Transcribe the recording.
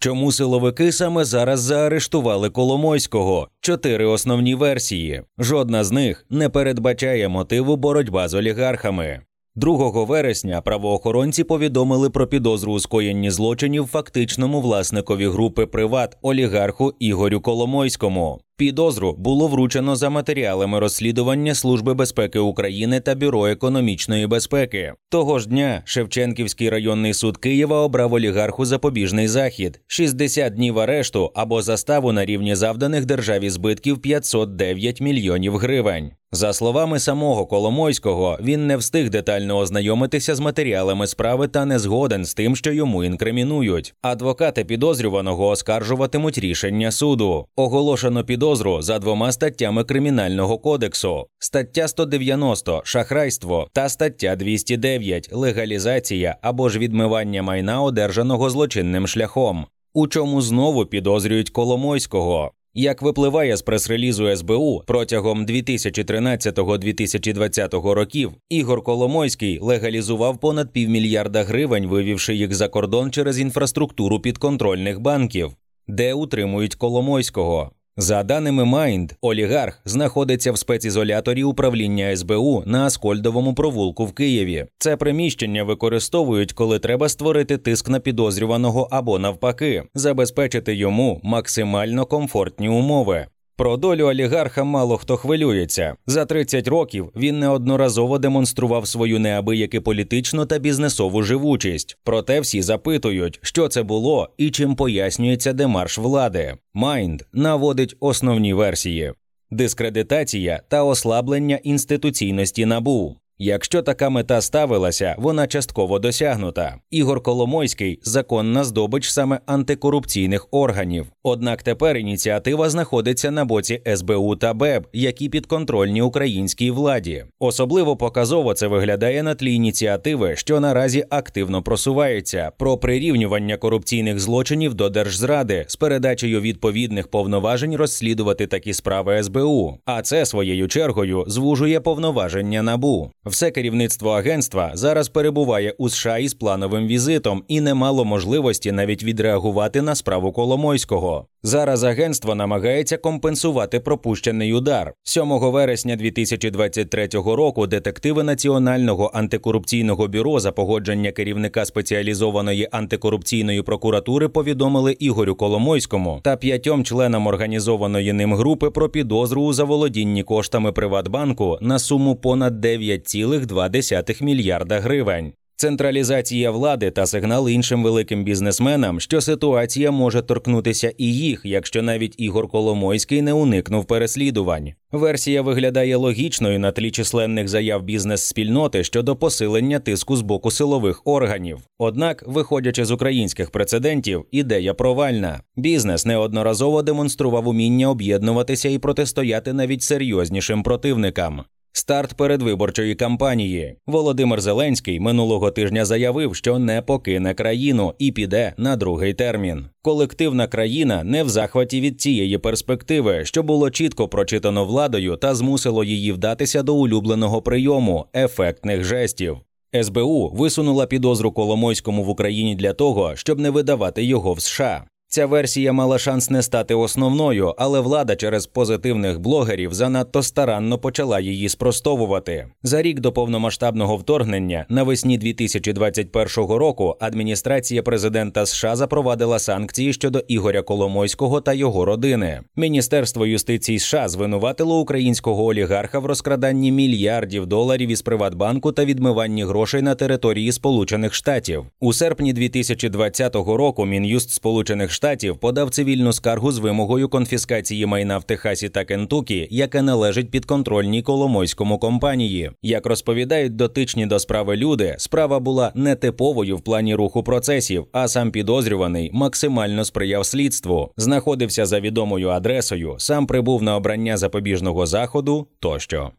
Чому силовики саме зараз заарештували Коломойського? Чотири основні версії. Жодна з них не передбачає мотиву боротьба з олігархами. 2 вересня правоохоронці повідомили про підозру у скоєнні злочинів фактичному власникові групи Приват олігарху Ігорю Коломойському. Підозру було вручено за матеріалами розслідування Служби безпеки України та Бюро економічної безпеки. Того ж дня Шевченківський районний суд Києва обрав олігарху запобіжний захід: 60 днів арешту або заставу на рівні завданих державі збитків 509 мільйонів гривень. За словами самого Коломойського, він не встиг детально ознайомитися з матеріалами справи та не згоден з тим, що йому інкримінують. Адвокати підозрюваного оскаржуватимуть рішення суду. Оголошено підозру за двома статтями кримінального кодексу: стаття 190 шахрайство та стаття 209 легалізація або ж відмивання майна, одержаного злочинним шляхом. У чому знову підозрюють Коломойського. Як випливає з прес-релізу СБУ протягом 2013-2020 років, Ігор Коломойський легалізував понад півмільярда гривень, вивівши їх за кордон через інфраструктуру підконтрольних банків, де утримують Коломойського. За даними Майнд, олігарх знаходиться в спецізоляторі управління СБУ на Аскольдовому провулку в Києві. Це приміщення використовують, коли треба створити тиск на підозрюваного або навпаки, забезпечити йому максимально комфортні умови. Про долю олігарха мало хто хвилюється. За 30 років він неодноразово демонстрував свою неабияки політичну та бізнесову живучість. Проте всі запитують, що це було і чим пояснюється демарш влади. Майнд наводить основні версії: дискредитація та ослаблення інституційності набу. Якщо така мета ставилася, вона частково досягнута. Ігор Коломойський законна здобич саме антикорупційних органів. Однак тепер ініціатива знаходиться на боці СБУ та БЕБ, які підконтрольні українській владі. Особливо показово це виглядає на тлі ініціативи, що наразі активно просувається про прирівнювання корупційних злочинів до держзради з передачею відповідних повноважень розслідувати такі справи СБУ. А це своєю чергою звужує повноваження набу. Все керівництво агентства зараз перебуває у США із плановим візитом і не мало можливості навіть відреагувати на справу Коломойського. Зараз агентство намагається компенсувати пропущений удар. 7 вересня 2023 року детективи Національного антикорупційного бюро за погодження керівника спеціалізованої антикорупційної прокуратури повідомили Ігорю Коломойському та п'ятьом членам організованої ним групи про підозру у заволодінні коштами Приватбанку на суму понад 9,2 мільярда гривень. Централізація влади та сигнал іншим великим бізнесменам, що ситуація може торкнутися і їх, якщо навіть Ігор Коломойський не уникнув переслідувань. Версія виглядає логічною на тлі численних заяв бізнес-спільноти щодо посилення тиску з боку силових органів. Однак, виходячи з українських прецедентів, ідея провальна. Бізнес неодноразово демонстрував уміння об'єднуватися і протистояти навіть серйознішим противникам. Старт передвиборчої кампанії Володимир Зеленський минулого тижня заявив, що не покине країну і піде на другий термін. Колективна країна не в захваті від цієї перспективи, що було чітко прочитано владою та змусило її вдатися до улюбленого прийому ефектних жестів. СБУ висунула підозру Коломойському в Україні для того, щоб не видавати його в США. Ця версія мала шанс не стати основною, але влада через позитивних блогерів занадто старанно почала її спростовувати. За рік до повномасштабного вторгнення навесні 2021 року адміністрація президента США запровадила санкції щодо Ігоря Коломойського та його родини. Міністерство юстиції США звинуватило українського олігарха в розкраданні мільярдів доларів із Приватбанку та відмиванні грошей на території Сполучених Штатів. У серпні 2020 року Мін'юст Сполучених штатів подав цивільну скаргу з вимогою конфіскації майна в Техасі та Кентукі, яке належить підконтрольній Коломойському компанії. Як розповідають дотичні до справи люди, справа була нетиповою в плані руху процесів, а сам підозрюваний максимально сприяв слідству, знаходився за відомою адресою, сам прибув на обрання запобіжного заходу тощо.